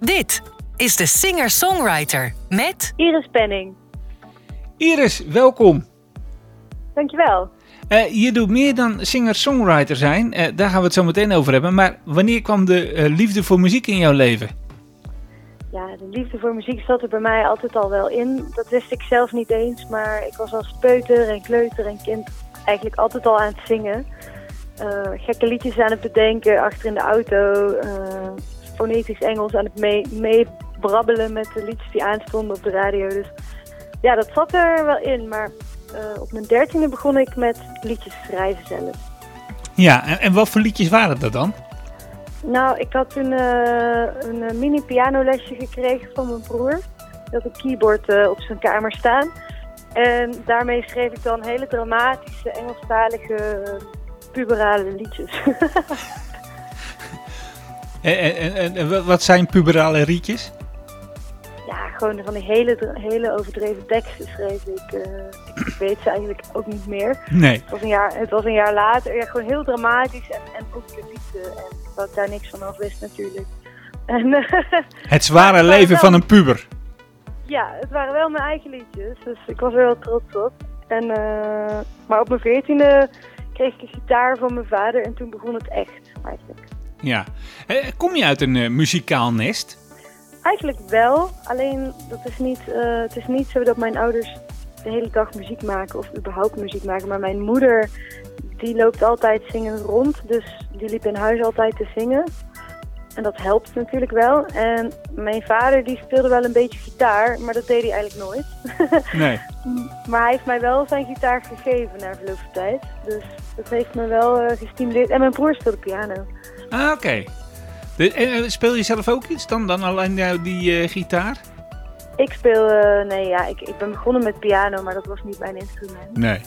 Dit is de singer-songwriter met Iris Penning. Iris, welkom. Dankjewel. Uh, je doet meer dan singer-songwriter zijn. Uh, daar gaan we het zo meteen over hebben. Maar wanneer kwam de uh, liefde voor muziek in jouw leven? Ja, de liefde voor muziek zat er bij mij altijd al wel in. Dat wist ik zelf niet eens. Maar ik was als peuter en kleuter en kind eigenlijk altijd al aan het zingen. gekke liedjes aan het bedenken achter in de auto. Fonetisch Engels aan het meebrabbelen mee met de liedjes die aanstonden op de radio. Dus ja, dat zat er wel in. Maar uh, op mijn dertiende begon ik met liedjes schrijven zelf. Ja, en, en wat voor liedjes waren dat dan? Nou, ik had toen uh, een uh, mini pianolesje gekregen van mijn broer. Had een keyboard op zijn kamer staan. En daarmee schreef ik dan hele dramatische, Engelstalige, puberale liedjes. en, en, en, wat zijn puberale liedjes? gewoon van die hele, hele overdreven teksten schreef ik. Uh, ik weet ze eigenlijk ook niet meer. Nee. Het was een jaar, het was een jaar later. Ja, gewoon heel dramatisch en, en ook de liefde. En wat daar niks van af wist natuurlijk. En, het zware leven van een puber. Ja, het waren wel mijn eigen liedjes. Dus ik was er wel trots op. En, uh, maar op mijn veertiende kreeg ik een gitaar van mijn vader. En toen begon het echt eigenlijk. Ja. Eh, kom je uit een muzikaal nest? Eigenlijk wel, alleen dat is niet, uh, het is niet zo dat mijn ouders de hele dag muziek maken of überhaupt muziek maken. Maar mijn moeder, die loopt altijd zingen rond, dus die liep in huis altijd te zingen. En dat helpt natuurlijk wel. En mijn vader die speelde wel een beetje gitaar, maar dat deed hij eigenlijk nooit. Nee. maar hij heeft mij wel zijn gitaar gegeven na verloop van tijd. Dus dat heeft me wel uh, gestimuleerd. En mijn broer speelde piano. Ah, oké. En eh, speel je zelf ook iets dan, dan alleen die uh, gitaar? Ik speel, uh, nee ja, ik, ik ben begonnen met piano, maar dat was niet mijn instrument. Nee.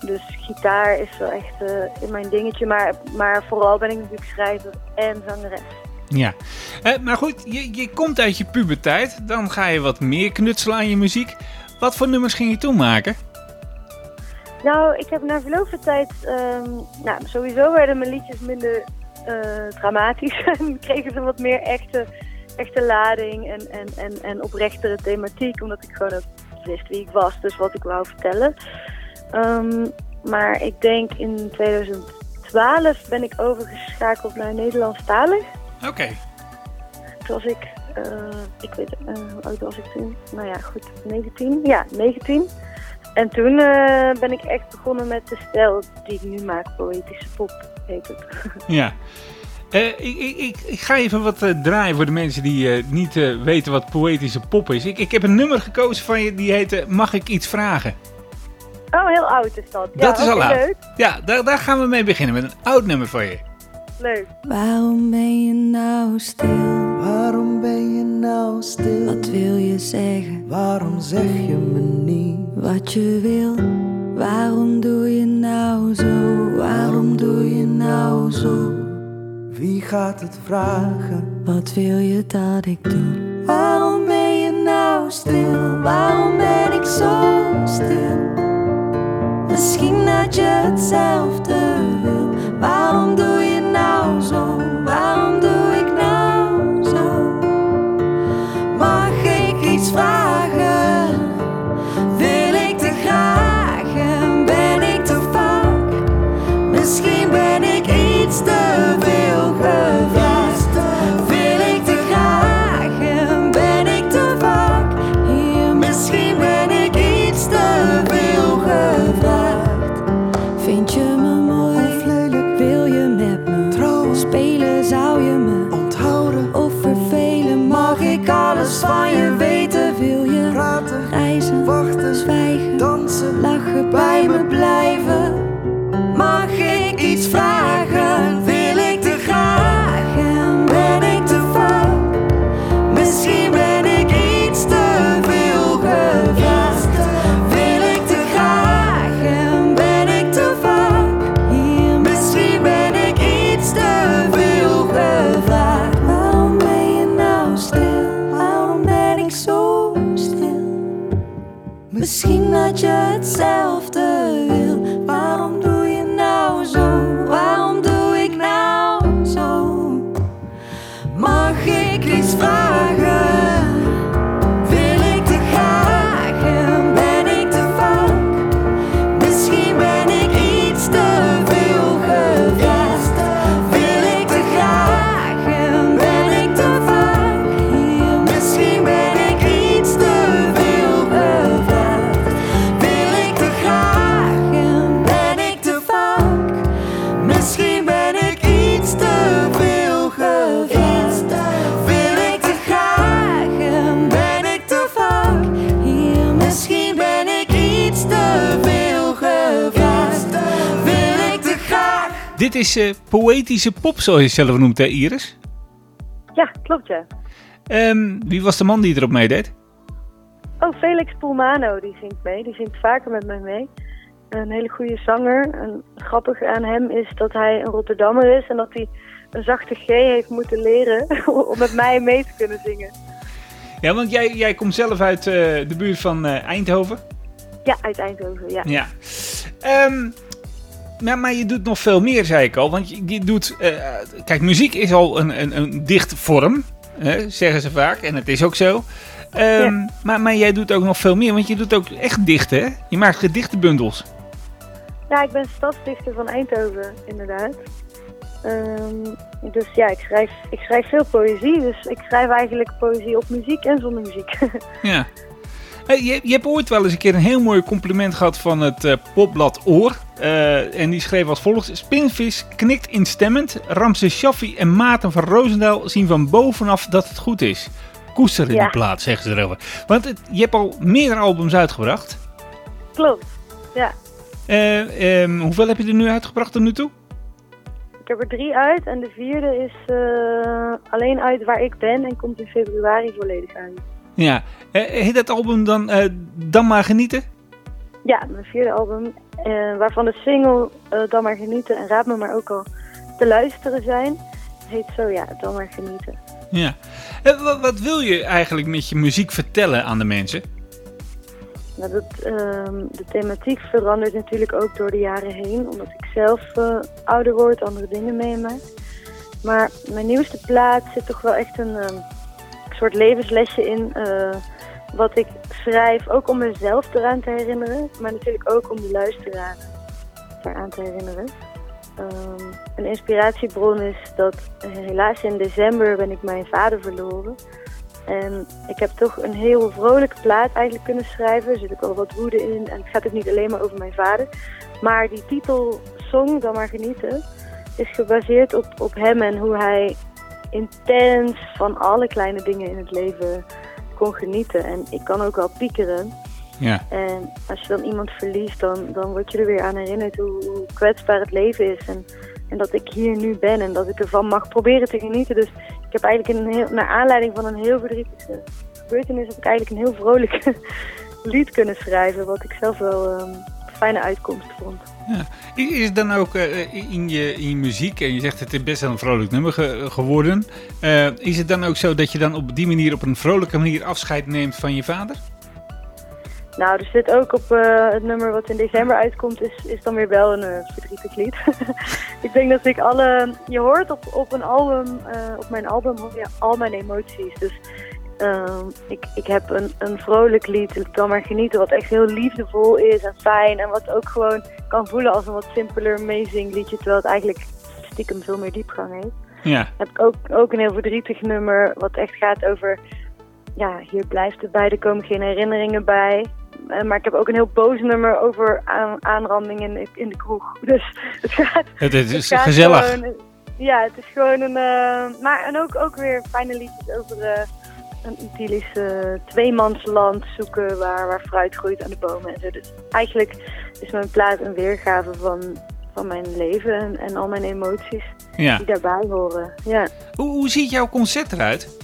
Dus gitaar is wel echt uh, mijn dingetje, maar, maar vooral ben ik natuurlijk schrijver en zangeres. Ja, maar goed, je, je komt uit je puberteit, dan ga je wat meer knutselen aan je muziek. Wat voor nummers ging je toen maken? Nou, ik heb na verloop van tijd, um, nou sowieso werden mijn liedjes minder dramatisch. en kregen ze wat meer echte, echte lading en, en, en, en oprechtere thematiek. Omdat ik gewoon ook wist wie ik was, dus wat ik wou vertellen. Um, maar ik denk in 2012 ben ik overgeschakeld naar Nederlandstalig. Oké. Okay. Toen was ik, uh, ik weet, uh, hoe oud was ik toen? Nou ja, goed, 19. Ja, 19. En toen uh, ben ik echt begonnen met de stijl die ik nu maak, poëtische pop heet het. Ja. Uh, ik, ik, ik, ik, ga even wat uh, draaien voor de mensen die uh, niet weten wat poëtische pop is. Ik, ik heb een nummer gekozen van je die heet Mag ik iets vragen? Oh, heel oud is dat. Ja, dat is al oud. Leuk. Ja, daar, daar gaan we mee beginnen met een oud nummer van je. Leuk. Waarom ben je nou stil? Waarom ben je nou stil? Wat wil je zeggen? Waarom zeg je me niet wat je wil? Waarom doe je nou zo? Waarom doe je nou zo? Wie gaat het vragen? Wat wil je dat ik doe? Waarom ben je nou stil? Waarom ben ik zo stil? Misschien dat je hetzelfde is eh, poëtische pop, zoals je het zelf noemt, hè Iris? Ja, klopt ja. Ehm, wie was de man die erop meedeed? Oh, Felix Poelmano, die zingt mee. Die zingt vaker met mij mee. Een hele goede zanger. En grappig aan hem is dat hij een Rotterdammer is en dat hij een zachte G heeft moeten leren om met mij mee te kunnen zingen. Ja, want jij, jij komt zelf uit eh, de buurt van eh, Eindhoven. Ja, uit Eindhoven, ja. Ja. Ehm, maar, maar je doet nog veel meer, zei ik al. Want je, je doet... eh, kijk, muziek is al een, een, een dicht vorm, hè, zeggen ze vaak. En het is ook zo. Ehm, Ja. maar, maar jij doet ook nog veel meer, want je doet ook echt dichten, hè? Je maakt gedichtenbundels. Ja, ik ben stadsdichter van Eindhoven, inderdaad. Ehm, dus ja, ik schrijf, ik schrijf veel poëzie. Dus ik schrijf eigenlijk poëzie op muziek en zonder muziek. Ja. Hey, je, je hebt ooit wel eens een keer een heel mooi compliment gehad van het eh, popblad Oor. Eh, en die schreef als volgt. Spinvis knikt instemmend. Ramses Shaffi en Maarten van Roosendaal zien van bovenaf dat het goed is. Koesteren Ja. die plaat, zeggen ze erover. Want het- je hebt al meerdere albums uitgebracht. Klopt, ja. Eh, ehm, hoeveel heb je er nu uitgebracht tot nu toe? Ik heb er drie uit en de vierde is eh, alleen uit waar ik ben en komt in februari volledig uit. Ja. Heet dat album dan Dan maar genieten? Ja, mijn vierde album, eh, waarvan de single eh, Dan maar genieten en Raad me maar ook al te luisteren zijn, heet zo ja, Dan maar genieten. Ja. Eh, wat, wat wil je eigenlijk met je muziek vertellen aan de mensen? Nou, dat, ehm, de thematiek verandert natuurlijk ook door de jaren heen, omdat ik zelf ouder word, andere dingen meemaak. Maar mijn nieuwste plaat zit toch wel echt een ehm, soort levenslesje in, wat ik schrijf, ook om mezelf eraan te herinneren, maar natuurlijk ook om de luisteraar eraan te herinneren. Ehm, een inspiratiebron is dat helaas in december ben ik mijn vader verloren. En ik heb toch een heel vrolijke plaat eigenlijk kunnen schrijven. Er zit ook al wat woede in. En het gaat ook niet alleen maar over mijn vader. Maar die titelsong, Dan maar genieten, is gebaseerd op, op hem en hoe hij intens van alle kleine dingen in het leven kon genieten. En ik kan ook wel piekeren. Ja. En als je dan iemand verliest, dan, dan word je er weer aan herinnerd hoe, hoe kwetsbaar het leven is. En, en dat ik hier nu ben en dat ik ervan mag proberen te genieten. Dus ik heb eigenlijk een heel, naar aanleiding van een heel verdrietige gebeurtenis, heb ik eigenlijk een heel vrolijk lied kunnen schrijven. Wat ik zelf wel ehm, fijne uitkomst vond. Is is het dan ook eh, in, je, in je muziek, en je zegt het is best wel een vrolijk nummer ge- geworden, eh, is het dan ook zo dat je dan op die manier, op een vrolijke manier afscheid neemt van je vader? Nou, er zit ook op eh, het nummer wat in december uitkomt, is, is dan weer wel een eh, verdrietig lied. ik denk dat ik alle... Je hoort op, op een album, eh, op mijn album hoor je al mijn emoties. Dus ehm, ik, ik heb een, een vrolijk lied, ik kan maar genieten, wat echt heel liefdevol is en fijn. En wat ook gewoon kan voelen als een wat simpeler amazing liedje, terwijl het eigenlijk stiekem veel meer diepgang heeft Ja. heb ik ook, ook een heel verdrietig nummer, wat echt gaat over, ja, hier blijft het bij, er komen geen herinneringen bij. Eh, maar ik heb ook een heel boos nummer over aan, aanranding in de, in de kroeg. Dus het gaat, Het, is gaat gezellig. gewoon- ja, het is gewoon een, eh, maar en ook, ook weer fijne liedjes over eh, een tweemansland zoeken waar, waar fruit groeit aan de bomen en zo. Dus eigenlijk is mijn plaat een weergave van, van mijn leven en, en al mijn emoties Ja. die daarbij horen. Ja. Hoe, hoe ziet jouw concert eruit?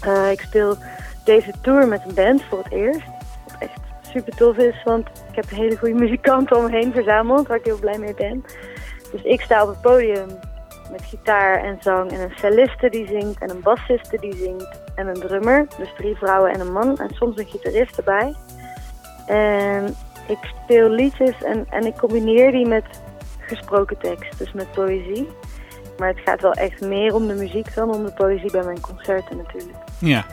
Eh, ik speel deze tour met een band voor het eerst. Wat echt super tof is, want ik heb hele goede muzikanten om me heen verzameld, waar ik heel blij mee ben. Dus ik sta op het podium met gitaar en zang en een celliste die zingt en een bassiste die zingt en een drummer. Dus drie vrouwen en een man en soms een gitarist erbij. En ik speel liedjes en, en ik combineer die met gesproken tekst, dus met poëzie. Maar het gaat wel echt meer om de muziek dan om de poëzie bij mijn concerten natuurlijk. Ja.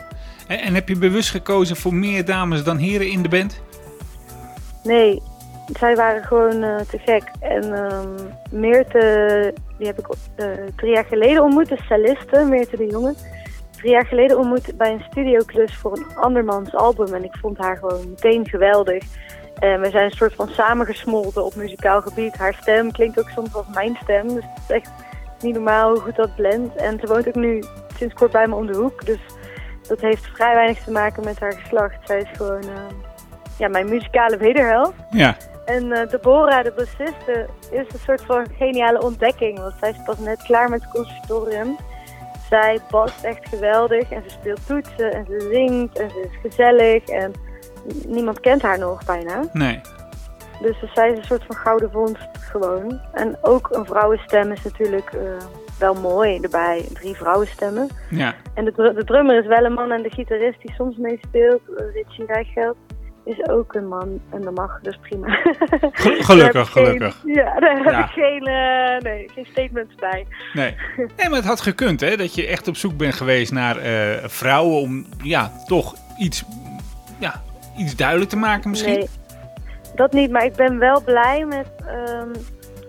En, en heb je bewust gekozen voor meer dames dan heren in de band? Nee, zij waren gewoon eh, te gek. En ehm Meerte, die heb ik eh, drie jaar geleden ontmoet, de celliste, Meerte de Jonge. Drie jaar geleden ontmoet bij een studioklus voor een andermans album. En ik vond haar gewoon meteen geweldig. En we zijn een soort van samengesmolten op muzikaal gebied. Haar stem klinkt ook soms als mijn stem. Dus het is echt niet normaal hoe goed dat blendt. En ze woont ook nu sinds kort bij me om de hoek. Dus dat heeft vrij weinig te maken met haar geslacht. Zij is gewoon eh, ja, mijn muzikale wederhelft. Ja. En eh, Deborah, de bassiste, is een soort van geniale ontdekking. Want zij is pas net klaar met het conservatorium. Zij bast echt geweldig en ze speelt toetsen en ze zingt en ze is gezellig. En niemand kent haar nog bijna. Nee. Dus zij is een soort van gouden vondst gewoon. En ook een vrouwenstem is natuurlijk eh, wel mooi erbij. Drie vrouwenstemmen. Ja. En de, de drummer is wel een man en de gitarist die soms meespeelt, uh, Richie Rijgeld, is ook een man. En dat mag, dus prima. Ge- gelukkig, geen- gelukkig. ja, daar heb Ja. ik geen, eh, nee, geen statements bij. Nee. nee, maar het had gekund, hè? Dat je echt op zoek bent geweest naar eh, vrouwen om, ja, toch iets, ja, iets duidelijk te maken misschien. Nee, dat niet. Maar ik ben wel blij met... ehm,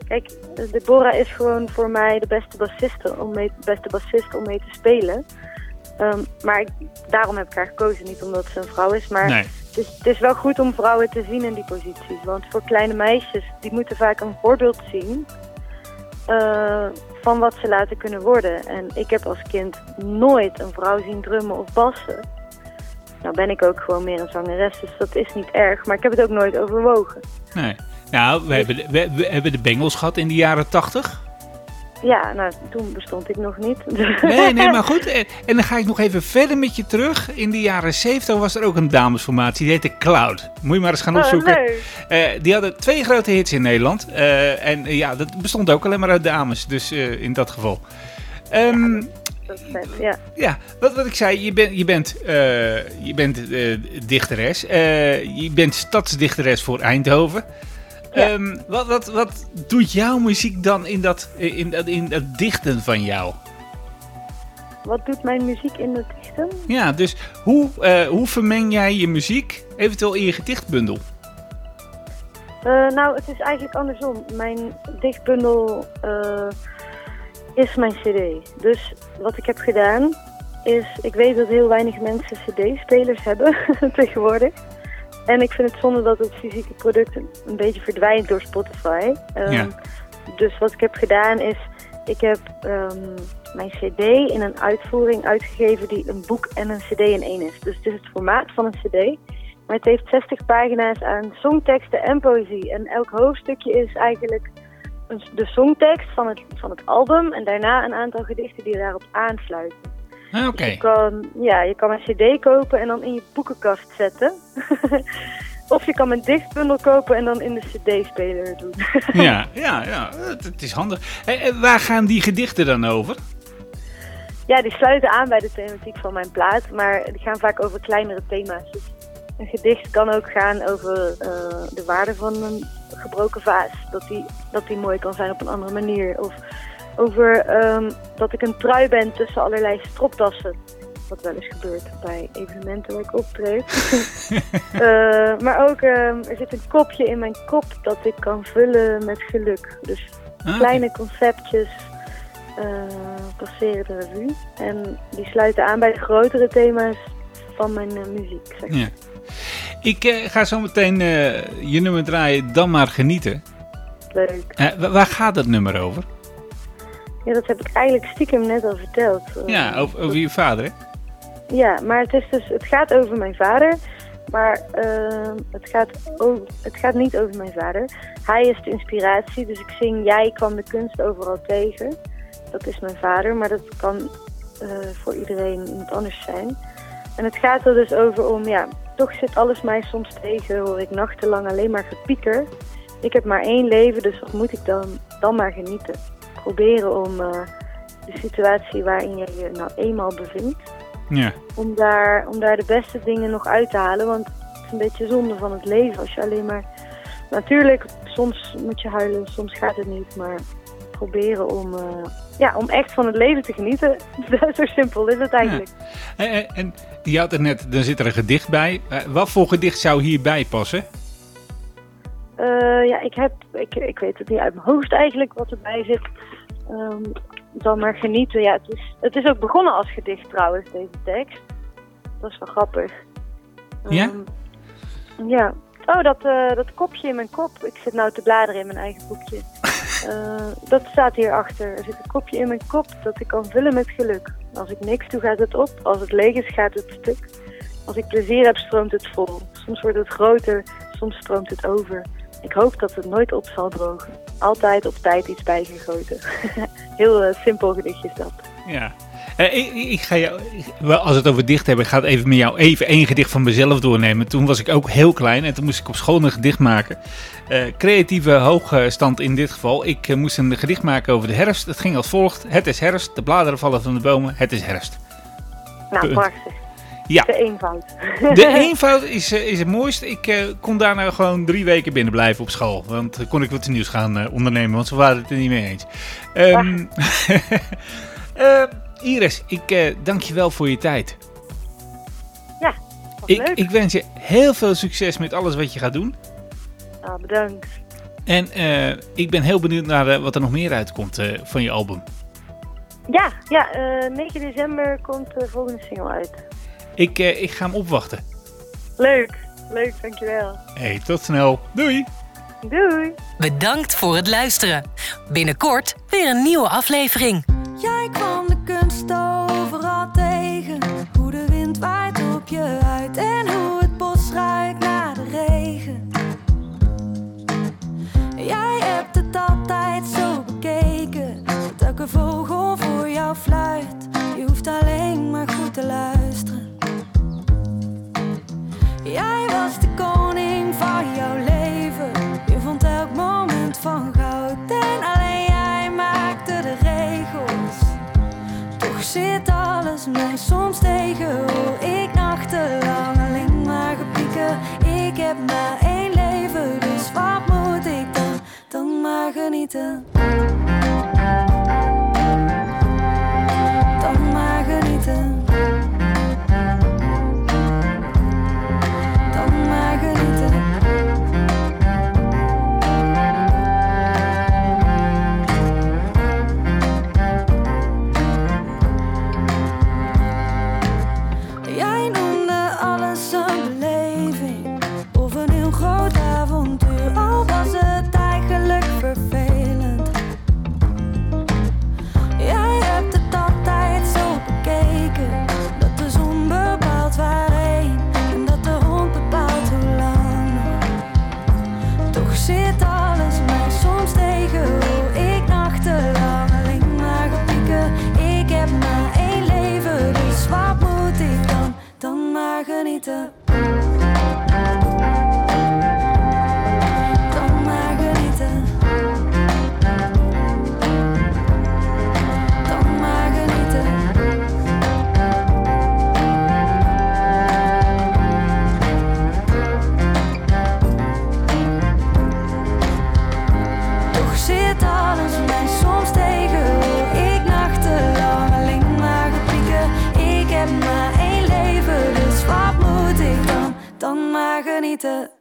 kijk, Deborah is gewoon voor mij de beste bassiste om mee, beste bassist om mee te spelen. Ehm, maar ik- daarom heb ik haar gekozen. Niet omdat ze een vrouw is, maar Nee. Het, is, het is wel goed om vrouwen te zien in die posities. Want voor kleine meisjes, die moeten vaak een voorbeeld zien eh, van wat ze laten kunnen worden. En ik heb als kind nooit een vrouw zien drummen of bassen. Nou ben ik ook gewoon meer een zangeres, dus dat is niet erg. Maar ik heb het ook nooit overwogen. nee. Nou, we hebben, de, we, we hebben de Bengals gehad in de jaren tachtig. Ja, nou, toen bestond ik nog niet. Nee, nee, maar goed. En, dan ga ik nog even verder met je terug. In de jaren 70 was er ook een damesformatie. Die heette Cloud. Moet je maar eens gaan Oh, opzoeken. Eh, die hadden twee grote hits in Nederland. Eh, en eh, ja, dat bestond ook alleen maar uit dames. Dus in dat geval. Ehm, Dat is vet, ja. ja, wat, wat ik zei, je, bent je bent, je bent dichteres. Je bent stadsdichteres voor Eindhoven. Ja. Ehm, wat, wat, wat doet jouw muziek dan in dat, in, dat, in dat dichten van jou? Wat doet mijn muziek in de dichten? Ja, dus hoe, eh, hoe vermeng jij je muziek eventueel in je gedichtbundel? Eh, nou, het is eigenlijk andersom. Mijn dichtbundel eh, is mijn cd. Dus wat ik heb gedaan is... Ik weet dat heel weinig mensen cd-spelers hebben tegenwoordig. En ik vind het zonde dat het fysieke product een, beetje verdwijnt door Spotify. Ehm, Ja. Dus wat ik heb gedaan is... Ik heb ehm, mijn cd in een uitvoering uitgegeven die een boek en een cd in één is. Dus het is het formaat van een cd. Maar het heeft 60 pagina's aan songteksten en poëzie. En elk hoofdstukje is eigenlijk de songtekst van het, van het album. En daarna een aantal gedichten die daarop aansluiten. Ah, Oké. Je, kan, ja, je kan een cd kopen en dan in je boekenkast zetten. of je kan een dichtbundel kopen en dan in de cd-speler doen. Ja, ja, ja het, is handig. Eh, waar gaan die gedichten dan over? ja, die sluiten aan bij de thematiek van mijn plaat. Maar die gaan vaak over kleinere thema's. Dus een gedicht kan ook gaan over eh, de waarde van een gebroken vaas. Dat die, dat die mooi kan zijn op een andere manier. Of over ehm, dat ik een trui ben tussen allerlei stropdassen. Wat wel eens gebeurt bij evenementen waar ik optreed. Eh, maar ook, ehm, er zit een kopje in mijn kop dat ik kan vullen met geluk. Dus Ah, kleine conceptjes eh, passeren de revue. En die sluiten aan bij de grotere thema's van mijn eh, muziek. Zeg. Ja. Ik ga zo meteen je nummer draaien, dan maar genieten. Leuk. Wa- waar gaat dat nummer over? Ja, dat heb ik eigenlijk stiekem net al verteld. Eh, Ja, over, over je vader, hè? Ja, maar het, is dus, het gaat over mijn vader. Maar eh, het, gaat over, het gaat niet over mijn vader. Hij is de inspiratie. Dus ik zing Jij kwam de kunst overal tegen. Dat is mijn vader. Maar dat kan eh, voor iedereen iemand anders zijn. En het gaat er dus over om, ja, toch zit alles mij soms tegen. Hoor ik nachtenlang alleen maar gepieker. Ik heb maar één leven, dus wat moet ik dan, dan maar genieten? Proberen om eh, de situatie waarin je je nou eenmaal bevindt Ja. om daar, om daar de beste dingen nog uit te halen. Want het is een beetje zonde van het leven als je alleen maar... Natuurlijk, soms moet je huilen, soms gaat het niet. Maar proberen om, eh, ja, om echt van het leven te genieten. Zo simpel is het eigenlijk. En, en, en je had er net, dan zit er een gedicht bij. Eh, wat voor gedicht zou hierbij passen? Eh, ja, ik heb, ik, ik weet het niet uit mijn hoofd eigenlijk wat erbij zit. Ehm, dan maar genieten. Ja, het is, het is ook begonnen als gedicht trouwens, deze tekst. Dat is wel grappig. Ja? Ehm, ja. Oh, dat, eh, dat kopje in mijn kop. Ik zit nou te bladeren in mijn eigen boekje. Eh, dat staat hierachter. Er zit een kopje in mijn kop dat ik kan vullen met geluk. Als ik niks doe, gaat het op. Als het leeg is, gaat het stuk. Als ik plezier heb, stroomt het vol. Soms wordt het groter, soms stroomt het over. Ik hoop dat het nooit op zal drogen. Altijd op tijd iets bijgegoten. Heel uh, simpel gedichtje is dat. Ja. Uh, ik, ik, ga jou, als het over dicht hebben, ik ga het even met jou even één gedicht van mezelf doornemen. Toen was ik ook heel klein en toen moest ik op school een gedicht maken. Uh, creatieve hoogstand in dit geval. Ik uh, moest een gedicht maken over de herfst. Het ging als volgt. Het is herfst, de bladeren vallen van de bomen, het is herfst. Nou, prachtig. Ja. De eenvoud. De eenvoud is, is het mooiste. Ik kon daar nou gewoon drie weken binnen blijven op school. Want dan kon ik wat nieuws gaan ondernemen, want ze waren het er niet mee eens. Um, Iris, ik dank je wel voor je tijd. Ja, ik, leuk. ik wens je heel veel succes met alles wat je gaat doen. Ah, bedankt. En ik ben heel benieuwd naar wat er nog meer uitkomt van je album. Ja, ja 9 december komt de volgende single uit. Ik, ik ga hem opwachten. Leuk, leuk, dankjewel. Hey, tot snel. Doei. Doei. Bedankt voor het luisteren. Binnenkort weer een nieuwe aflevering. Mij soms tegen. Hoe ik nachtenlang alleen maar gepieken. Ik heb maar één leven, dus wat moet ik dan? Dan maar genieten. Dan maar genieten. Ik